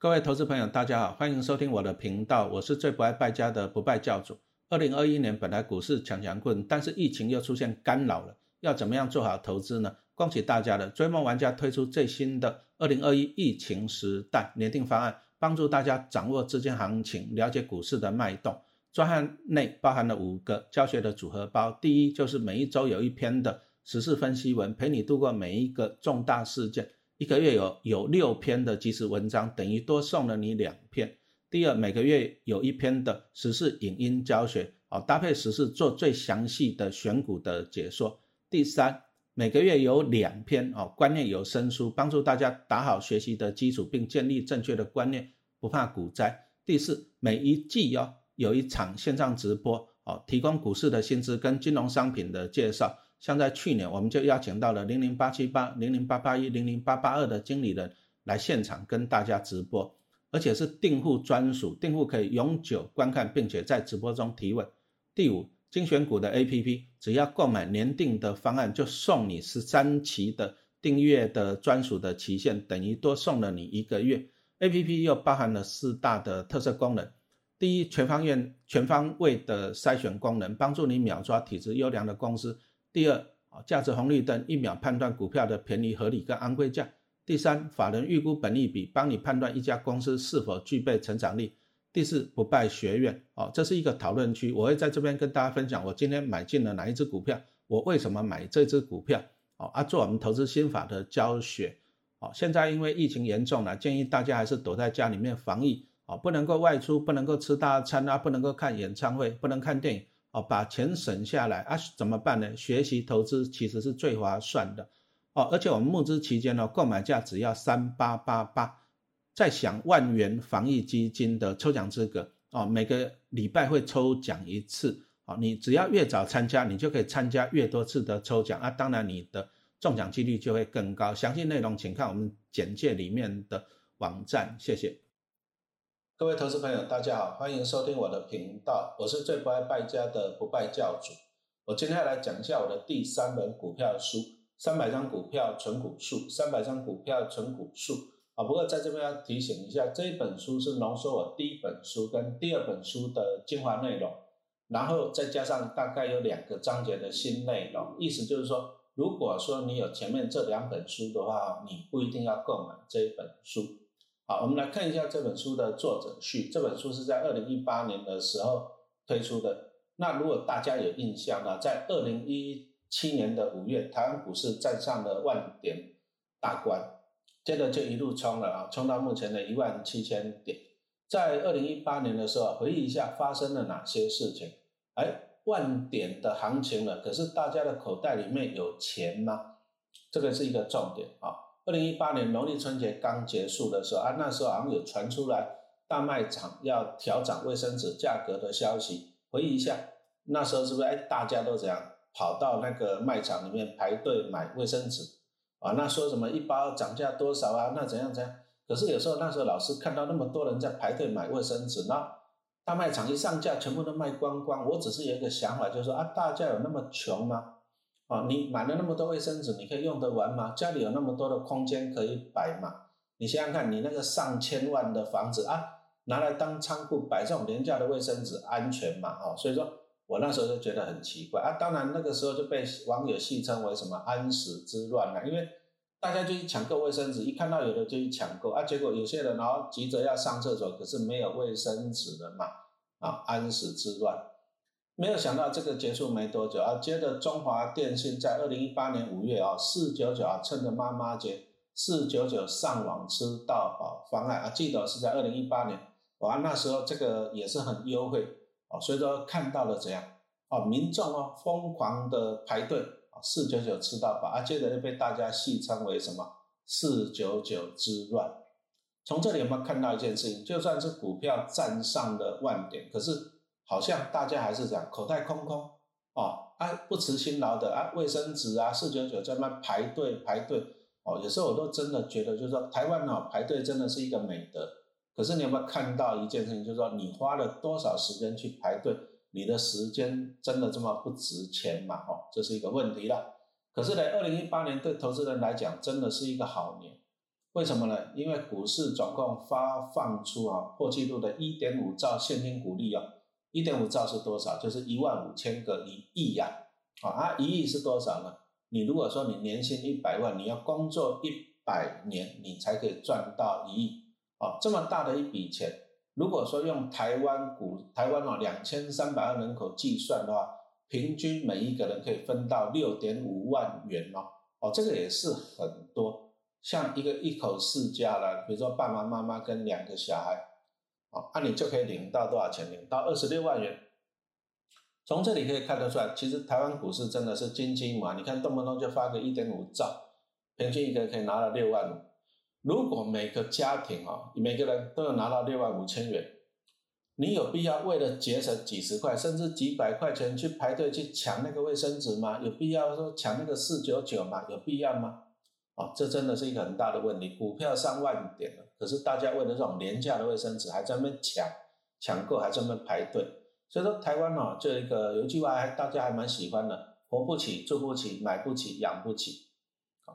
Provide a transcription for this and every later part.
各位投资朋友，大家好，欢迎收听我的频道，我是最不爱败家的不败教主。二零二一年本来股市强强棍，但是疫情又出现干扰了，要怎么样做好投资呢？恭喜大家了，追梦玩家推出最新的二零二一疫情时代年定方案，帮助大家掌握资金行情，了解股市的脉动。专案内包含了五个教学的组合包，第一就是每一周有一篇的时事分析文，陪你度过每一个重大事件。一个月有有六篇的即时文章，等于多送了你两篇。第二，每个月有一篇的时事影音教学，哦，搭配时事做最详细的选股的解说。第三，每个月有两篇哦，观念有声书，帮助大家打好学习的基础，并建立正确的观念，不怕股灾。第四，每一季哦有一场线上直播，哦，提供股市的薪资跟金融商品的介绍。像在去年，我们就邀请到了零零八七八、零零八八一、零零八八二的经理人来现场跟大家直播，而且是订户专属，订户可以永久观看，并且在直播中提问。第五，精选股的 A P P，只要购买年定的方案，就送你十三期的订阅的专属的期限，等于多送了你一个月。A P P 又包含了四大的特色功能：第一，全方位全方位的筛选功能，帮助你秒抓体质优良的公司。第二啊，价值红绿灯一秒判断股票的便宜合理跟昂贵价。第三，法人预估本利比，帮你判断一家公司是否具备成长力。第四，不败学院哦，这是一个讨论区，我会在这边跟大家分享我今天买进了哪一只股票，我为什么买这只股票哦啊，做我们投资心法的教学哦。现在因为疫情严重了，建议大家还是躲在家里面防疫哦，不能够外出，不能够吃大餐啊，不能够看演唱会，不能看电影。哦，把钱省下来啊？怎么办呢？学习投资其实是最划算的哦，而且我们募资期间呢，购买价只要三八八八，再享万元防疫基金的抽奖资格哦，每个礼拜会抽奖一次哦，你只要越早参加，你就可以参加越多次的抽奖啊，当然你的中奖几率就会更高。详细内容请看我们简介里面的网站，谢谢。各位投资朋友，大家好，欢迎收听我的频道，我是最不爱败家的不败教主。我今天要来讲一下我的第三本股票书《三百张股票存股术》，三百张股票存股术啊。不过在这边要提醒一下，这一本书是浓缩我第一本书跟第二本书的精华内容，然后再加上大概有两个章节的新内容。意思就是说，如果说你有前面这两本书的话，你不一定要购买这一本书。好，我们来看一下这本书的作者序。这本书是在二零一八年的时候推出的。那如果大家有印象呢，在二零一七年的五月，台湾股市站上了万点大关，接着就一路冲了啊，冲到目前的一万七千点。在二零一八年的时候，回忆一下发生了哪些事情？哎，万点的行情了，可是大家的口袋里面有钱吗？这个是一个重点啊。二零一八年农历春节刚结束的时候啊，那时候好像有传出来大卖场要调涨卫生纸价格的消息。回忆一下，那时候是不是哎大家都怎样跑到那个卖场里面排队买卫生纸啊？那说什么一包涨价多少啊？那怎样怎样？可是有时候那时候老师看到那么多人在排队买卫生纸，那大卖场一上架全部都卖光光。我只是有一个想法，就是说啊，大家有那么穷吗？啊，你买了那么多卫生纸，你可以用得完吗？家里有那么多的空间可以摆吗？你想想看，你那个上千万的房子啊，拿来当仓库摆这种廉价的卫生纸，安全吗？哦，所以说我那时候就觉得很奇怪啊。当然那个时候就被网友戏称为什么安史之乱了，因为大家就去抢购卫生纸，一看到有的就去抢购啊，结果有些人然后急着要上厕所，可是没有卫生纸了嘛，啊，安史之乱。没有想到这个结束没多久啊，接着中华电信在二零一八年五月啊，四九九啊，趁着妈妈节四九九上网吃到饱方案啊，记得是在二零一八年，哇，那时候这个也是很优惠啊，所以说看到了怎样啊，民众啊疯狂的排队啊，四九九吃到饱啊，接着又被大家戏称为什么四九九之乱。从这里有没有看到一件事情？就算是股票站上了万点，可是。好像大家还是这样，口袋空空哦，啊，不辞辛劳的啊，卫生纸啊，四九九在那排队排队哦，有时候我都真的觉得，就是说台湾哦排队真的是一个美德。可是你有没有看到一件事情，就是说你花了多少时间去排队，你的时间真的这么不值钱吗？哦，这是一个问题了。可是呢，二零一八年对投资人来讲真的是一个好年，为什么呢？因为股市总共发放出啊破纪录的一点五兆现金股利啊，一点五兆是多少？就是一万五千个一亿呀，啊啊一亿是多少呢？你如果说你年薪一百万，你要工作一百年，你才可以赚到一亿啊，这么大的一笔钱，如果说用台湾股台湾哦两千三百万人口计算的话，平均每一个人可以分到六点五万元哦，哦这个也是很多。像一个一口世家了，比如说爸爸妈妈跟两个小孩，哦，那你就可以领到多少钱？领到二十六万元。从这里可以看得出来，其实台湾股市真的是金鸡母啊！你看动不动就发个一点五兆，平均一个可以拿到六万五。如果每个家庭啊，每个人都有拿到六万五千元，你有必要为了节省几十块甚至几百块钱去排队去抢那个卫生纸吗？有必要说抢那个四九九吗？有必要吗？啊，这真的是一个很大的问题。股票上万点了，可是大家为了这种廉价的卫生纸，还在那边抢，抢购还在那边排队。所以说，台湾哦，这一个有一句话还大家还蛮喜欢的：活不起，住不起，买不起，养不起。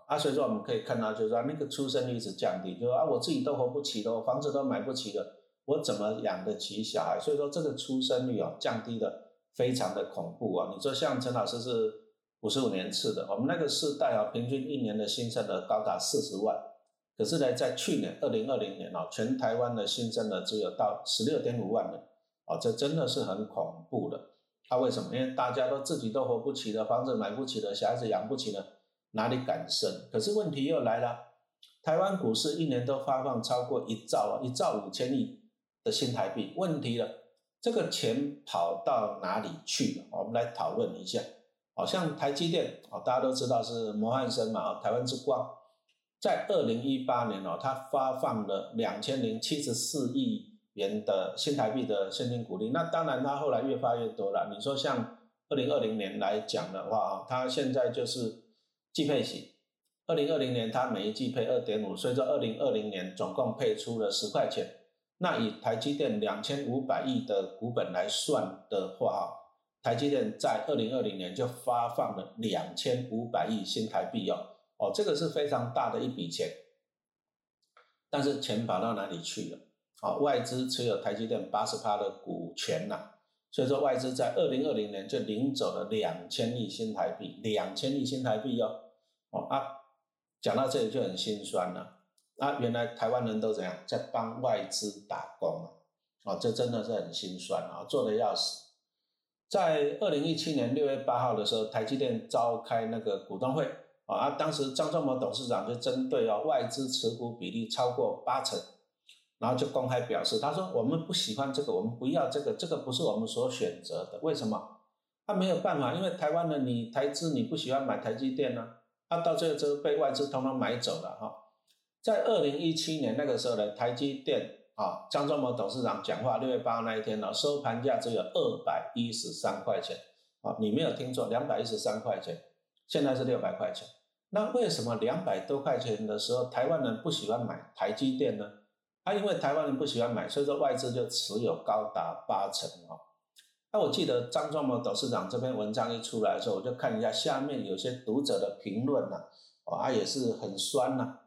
啊，所以说我们可以看到，就是说那个出生率一直降低，就说啊，我自己都活不起的，我房子都买不起的，我怎么养得起小孩？所以说这个出生率哦，降低的非常的恐怖啊。你说像陈老师是？五十五年次的，我们那个世代啊，平均一年的新生儿高达四十万，可是呢，在去年二零二零年啊，全台湾的新增呢只有到十六点五万人，啊，这真的是很恐怖的。他为什么？因为大家都自己都活不起的，房子买不起的，小孩子养不起的，哪里敢生？可是问题又来了，台湾股市一年都发放超过一兆啊，一兆五千亿的新台币，问题了，这个钱跑到哪里去了？我们来讨论一下。好像台积电哦，大家都知道是模范生嘛，台湾之光，在二零一八年哦，它发放了两千零七十四亿元的新台币的现金股利。那当然，它后来越发越多了。你说像二零二零年来讲的话啊，它现在就是季配型，二零二零年它每一季配二点五，所以说二零二零年总共配出了十块钱。那以台积电两千五百亿的股本来算的话啊。台积电在二零二零年就发放了两千五百亿新台币哦，哦，这个是非常大的一笔钱，但是钱跑到哪里去了？啊，外资持有台积电八十趴的股权呐，所以说外资在二零二零年就领走了两千亿新台币，两千亿新台币哦，哦啊，讲到这里就很心酸了，啊，原来台湾人都怎样在帮外资打工啊，哦，这真的是很心酸啊，做的要死。在二零一七年六月八号的时候，台积电召开那个股东会啊，当时张忠谋董事长就针对哦外资持股比例超过八成，然后就公开表示，他说我们不喜欢这个，我们不要这个，这个不是我们所选择的。为什么？他没有办法，因为台湾的你台资你不喜欢买台积电呢，他到最后就被外资通通买走了哈。在二零一七年那个时候呢，台积电。啊，张忠谋董事长讲话六月八号那一天呢，收盘价只有二百一十三块钱。啊，你没有听错，两百一十三块钱，现在是六百块钱。那为什么两百多块钱的时候，台湾人不喜欢买台积电呢？啊，因为台湾人不喜欢买，所以说外资就持有高达八成哦。那我记得张忠谋董事长这篇文章一出来的时候，我就看一下下面有些读者的评论呐，啊，也是很酸呐。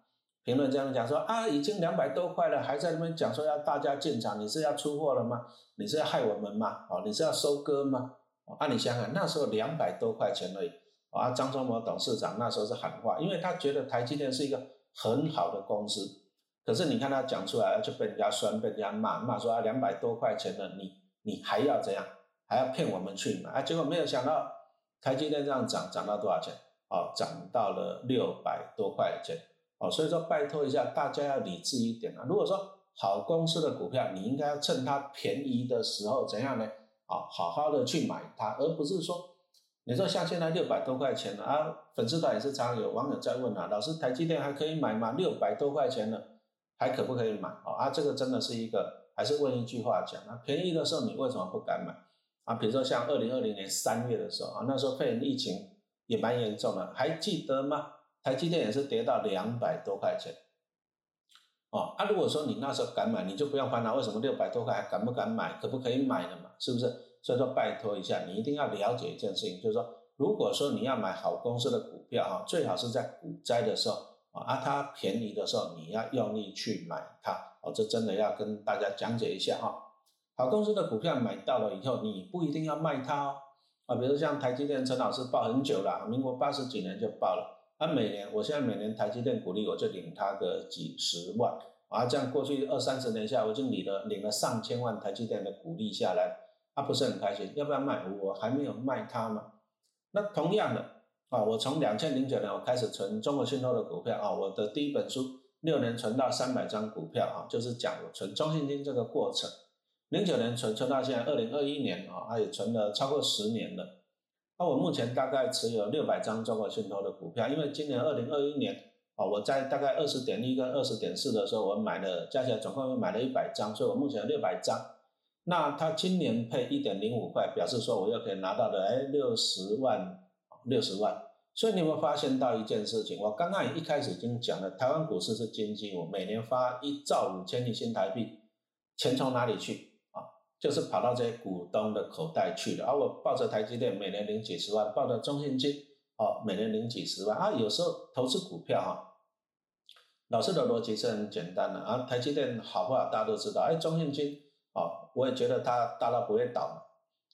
评论这样讲说啊，已经两百多块了，还在那边讲说要大家进场，你是要出货了吗？你是要害我们吗？哦，你是要收割吗？啊，你想想那时候两百多块钱而已，啊，张忠谋董事长那时候是喊话，因为他觉得台积电是一个很好的公司，可是你看他讲出来就被人家酸，被人家骂，骂说啊两百多块钱的你你还要怎样？还要骗我们去买？啊，结果没有想到台积电这样涨，涨到多少钱？哦，涨到了六百多块钱。哦，所以说拜托一下，大家要理智一点啊！如果说好公司的股票，你应该要趁它便宜的时候怎样呢？啊，好好的去买它，而不是说，你说像现在六百多块钱了啊，粉丝团也是常有网友在问啊，老师台积电还可以买吗？六百多块钱了，还可不可以买？啊，这个真的是一个，还是问一句话讲啊，便宜的时候你为什么不敢买？啊，比如说像二零二零年三月的时候啊，那时候肺炎疫情也蛮严重的，还记得吗？台积电也是跌到两百多块钱，哦，啊，如果说你那时候敢买，你就不用烦恼为什么六百多块还敢不敢买，可不可以买了嘛？是不是？所以说拜托一下，你一定要了解一件事情，就是说，如果说你要买好公司的股票哈，最好是在股灾的时候啊，它便宜的时候你要用力去买它哦，这真的要跟大家讲解一下哈。好公司的股票买到了以后，你不一定要卖它哦啊，比如像台积电，陈老师报很久了，民国八十几年就报了，啊，每年我现在每年台积电股利我就领它个几十万啊，这样过去二三十年下，我就领了领了上千万台积电的股利下来，他不是很开心，要不要卖？我还没有卖它嘛。那同样的。啊，我从两千零九年我开始存中国信托的股票啊，我的第一本书六年存到三百张股票啊，就是讲我存中信金这个过程。零九年存存到现在二零二一年啊，它也存了超过十年了。那我目前大概持有六百张中国信托的股票，因为今年二零二一年啊，我在大概二十点一跟二十点四的时候，我买了加起来总共买了一百张，所以我目前有六百张。那他今年配一点零五块，表示说我又可以拿到的哎六十万。六十万，所以你有没有发现到一件事情？我刚刚一开始已经讲了，台湾股市是经济，我每年发一兆五千亿新台币，钱从哪里去啊？就是跑到这些股东的口袋去了。而我抱着台积电，每年领几十万；抱着中信金，哦，每年领几十万。啊，有时候投资股票哈，老师的逻辑是很简单的啊。台积电好不好，大家都知道。哎，中信金，哦，我也觉得它大到不会倒。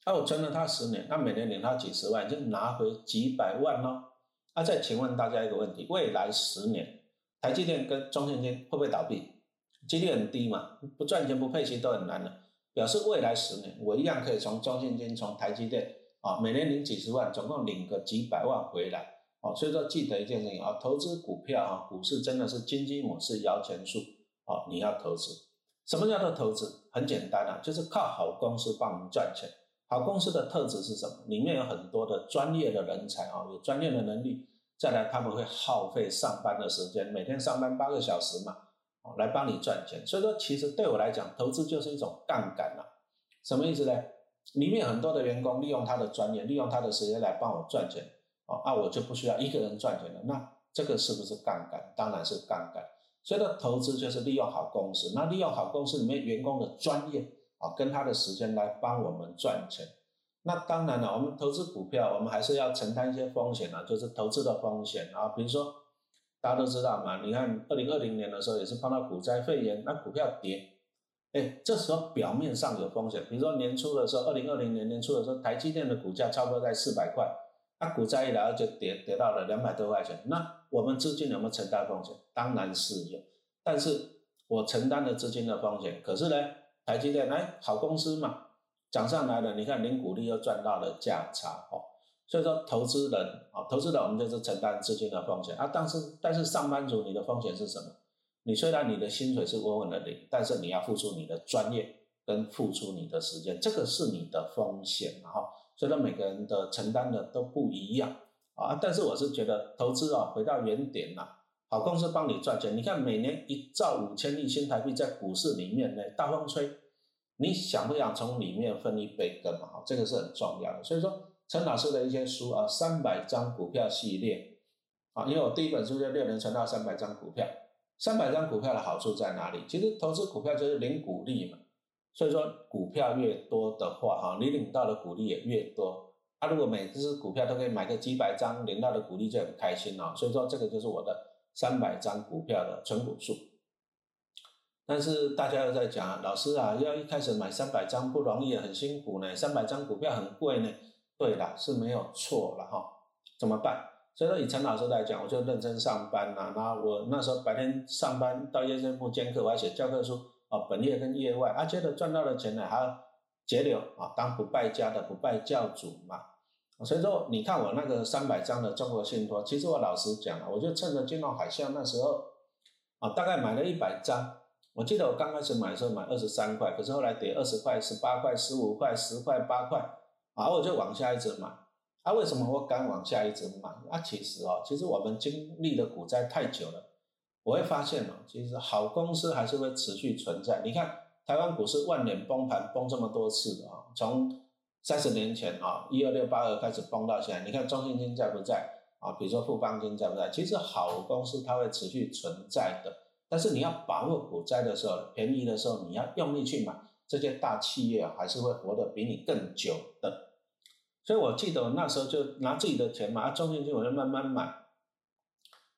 那我存了他十年，那每年领他几十万，就拿回几百万咯。那再请问大家一个问题：未来十年，台积电跟中信金会不会倒闭？几率很低嘛，不赚钱不配息都很难的。表示未来十年，我一样可以从中信金、从台积电啊，每年领几十万，总共领个几百万回来。哦，所以说记得一件事情啊，投资股票啊，股市真的是金鸡母是摇钱树哦，你要投资。什么叫做投资？很简单啊，就是靠好公司帮你赚钱。好公司的特质是什么？里面有很多的专业的人才啊，有专业的能力。再来，他们会耗费上班的时间，每天上班八个小时嘛，来帮你赚钱。所以说，其实对我来讲，投资就是一种杠杆啊。什么意思呢？里面很多的员工利用他的专业，利用他的时间来帮我赚钱，哦，那我就不需要一个人赚钱了。那这个是不是杠杆？当然是杠杆。所以说，投资就是利用好公司，那利用好公司里面员工的专业。啊，跟他的时间来帮我们赚钱。那当然了，我们投资股票，我们还是要承担一些风险啊，就是投资的风险啊。比如说，大家都知道嘛，你看二零二零年的时候也是碰到股灾肺炎，那股票跌，哎，这时候表面上有风险。比如说年初的时候，二零二零年年初的时候，台积电的股价差不多在四百块，那股灾一来就跌跌到了两百多块钱。那我们资金有没有承担风险？当然是有，但是我承担了资金的风险，可是呢？台积电哎，好公司嘛，涨上来了，你看零股利又赚到了价差哦。所以说，投资人啊，投资人我们就是承担资金的风险啊。但是，但是上班族你的风险是什么？你虽然你的薪水是稳稳的领，但是你要付出你的专业跟付出你的时间，这个是你的风险哈。所以说，每个人的承担的都不一样啊。但是我是觉得投资啊，回到原点呐。好公司帮你赚钱，你看每年一兆五千亿新台币在股市里面呢，大风吹，你想不想从里面分一杯羹嘛？这个是很重要的。所以说，陈老师的一些书啊，三百张股票系列啊，因为我第一本书就六年存到三百张股票，三百张股票的好处在哪里？其实投资股票就是领股利嘛。所以说，股票越多的话，哈，你领到的股利也越多。他如果每只股票都可以买个几百张，领到的股利就很开心了。所以说，这个就是我的。三百张股票的存股数，但是大家又在讲，老师啊，要一开始买三百张不容易，很辛苦呢。三百张股票很贵呢。对的，是没有错了哈。怎么办？所以说以陈老师来讲，我就认真上班呐。然后我那时候白天上班到夜间部兼课，我还写教科书啊，本业跟业外，啊，接着赚到的钱呢，还要节流啊，当不败家的不败教主嘛。所以说，你看我那个三百张的中国信托，其实我老实讲啊，我就趁着金融海啸那时候，啊，大概买了一百张。我记得我刚开始买的时候买二十三块，可是后来跌二十块、十八块、十五块、十块、八块，啊，我就往下一直买。啊，为什么我敢往下一直买？啊，其实哦，其实我们经历的股灾太久了，我会发现哦，其实好公司还是会持续存在。你看台湾股市万年崩盘崩这么多次的啊，从三十年前啊，一二六八二开始崩到现在，你看中信金在不在啊？比如说富邦金在不在？其实好公司它会持续存在的，但是你要把握股灾的时候，便宜的时候，你要用力去买，这些大企业还是会活得比你更久的。所以我记得我那时候就拿自己的钱买中信金，我就慢慢买。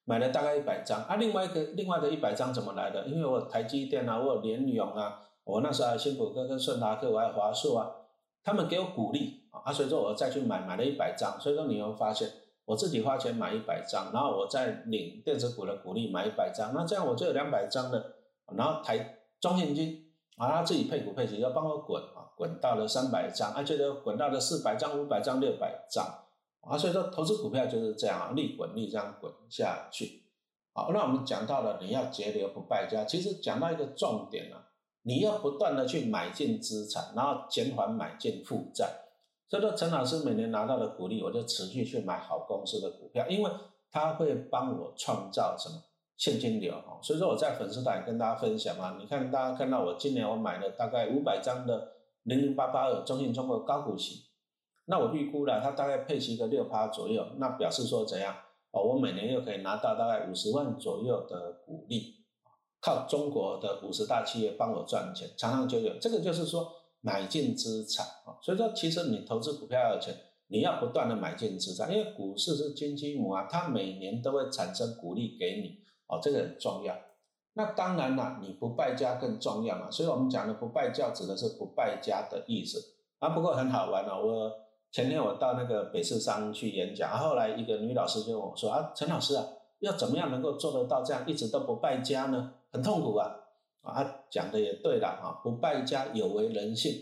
买了大概一百张啊，另外一个另外的一百张怎么来的？因为我台积电啊，我有联永啊，我那时候还有新普科跟顺达科，我还有华硕啊，他们给我鼓励啊，所以说我再去买买了一百张，所以说你会发现我自己花钱买一百张，然后我再领电子股的鼓励买一百张，那这样我就有两百张的，然后台中信金啊，他自己配股配息要帮我滚啊，滚到了三百张，啊，觉得滚到了四百张、五百张、六百张。啊，所以说投资股票就是这样啊，利滚利这样滚下去。好，那我们讲到了你要节流不败家，其实讲到一个重点啊，你要不断的去买进资产，然后减缓买进负债。所以说陈老师每年拿到的股利，我就持续去买好公司的股票，因为它会帮我创造什么现金流啊。所以说我在粉丝团跟大家分享啊，你看大家看到我今年我买了大概五百张的零零八八二中信中国高股息。那我预估了，它大概配息个六趴左右，那表示说怎样？哦，我每年又可以拿到大概五十万左右的股利，靠中国的五十大企业帮我赚钱，长长久久。这个就是说买进资产啊。所以说，其实你投资股票要钱，你要不断的买进资产，因为股市是金鸡母啊，它每年都会产生股利给你哦，这个很重要。那当然了，你不败家更重要嘛。所以我们讲的不败教指的是不败家的意思啊。不过很好玩哦，我。前天我到那个北市商去演讲，后来一个女老师就问我说：“啊，陈老师啊，要怎么样能够做得到这样一直都不败家呢？很痛苦啊！”啊，讲的也对了啊，不败家有违人性。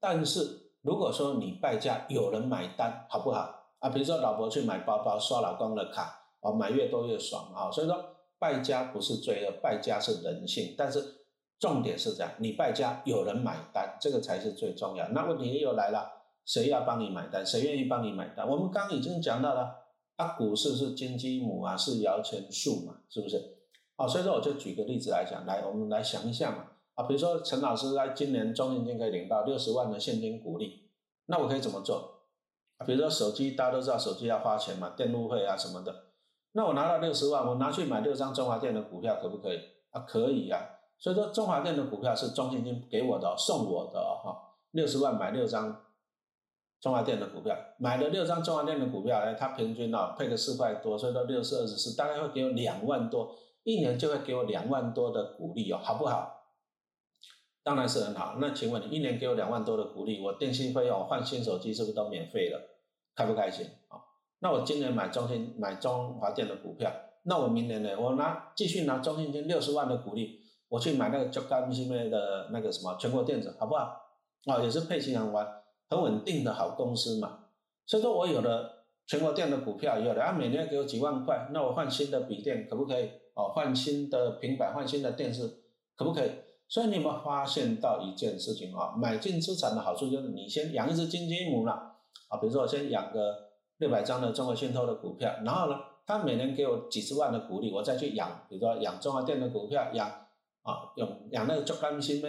但是如果说你败家有人买单，好不好？啊，比如说老婆去买包包，刷老公的卡，啊，买越多越爽啊。所以说败家不是罪恶，败家是人性。但是重点是这样，你败家有人买单，这个才是最重要。那问题又来了。谁要帮你买单？谁愿意帮你买单？我们刚已经讲到了，啊，股市是金鸡母啊，是摇钱树嘛，是不是？好，所以说我就举个例子来讲，来，我们来想一下嘛，啊，比如说陈老师在今年中信金可以领到六十万的现金股利，那我可以怎么做？比如说手机，大家都知道手机要花钱嘛，电路费啊什么的，那我拿到六十万，我拿去买六张中华电的股票可不可以？啊，可以啊。所以说中华电的股票是中信金给我的，送我的哈，六十万买六张。中华电的股票买了六张中华电的股票，哎，它平均啊配个四块多，所以到六四二十四，大概会给我两万多，一年就会给我两万多的股利哦，好不好？当然是很好。那请问你一年给我两万多的股利，我电信费用换新手机是不是都免费了？开不开心啊？那我今年买中信买中华电的股票，那我明年呢？我拿继续拿中信金六十万的股利，我去买那个中钢芯片的那个什么全国电子，好不好？啊，也是配型很完。很稳定的好公司嘛，所以说我有了全国电的股票，有了啊，每年给我几万块，那我换新的笔电可不可以？哦，换新的平板，换新的电视可不可以？所以你有没有发现到一件事情啊？买进资产的好处就是你先养一只金鸡母了啊，比如说我先养个六百张的中国信托的股票，然后呢，他每年给我几十万的股利，我再去养，比如说养中华电的股票，养啊，养养那个做钢芯呢？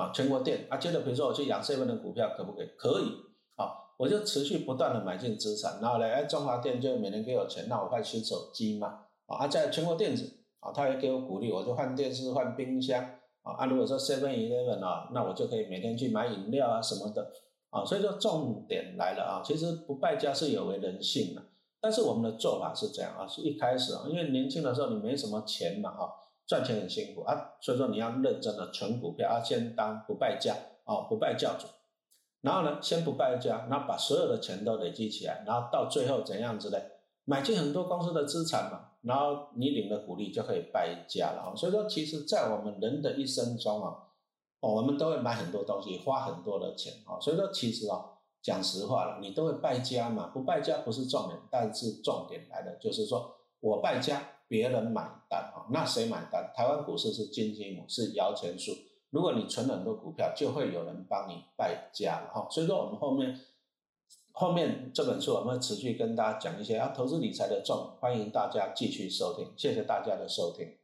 啊，全国店啊，接着比如说我去养 seven 的股票可不可以？可以，啊，我就持续不断的买进资产，然后呢，哎，中华电就每年给我钱，那我换新手机嘛，啊，在全国电子啊，他也给我鼓励，我就换电视、换冰箱，啊，啊，如果说 seven eleven 啊，那我就可以每天去买饮料啊什么的，啊，所以说重点来了啊，其实不败家是有违人性的，但是我们的做法是这样啊，是一开始啊，因为年轻的时候你没什么钱嘛，哈。赚钱很辛苦啊，所以说你要认真的存股票，要先当不败家啊，不败教主。然后呢，先不败家，然后把所有的钱都累积起来，然后到最后怎样子呢？买进很多公司的资产嘛，然后你领了股利就可以败家了啊。所以说，其实，在我们人的一生中啊，哦，我们都会买很多东西，花很多的钱啊。所以说，其实啊，讲实话了，你都会败家嘛。不败家不是重点，但是重点来的就是说我败家。别人买单啊，那谁买单？台湾股市是金鸡母，是摇钱树。如果你存了很多股票，就会有人帮你败家了哈。所以说，我们后面后面这本书我们会持续跟大家讲一些啊投资理财的重，欢迎大家继续收听，谢谢大家的收听。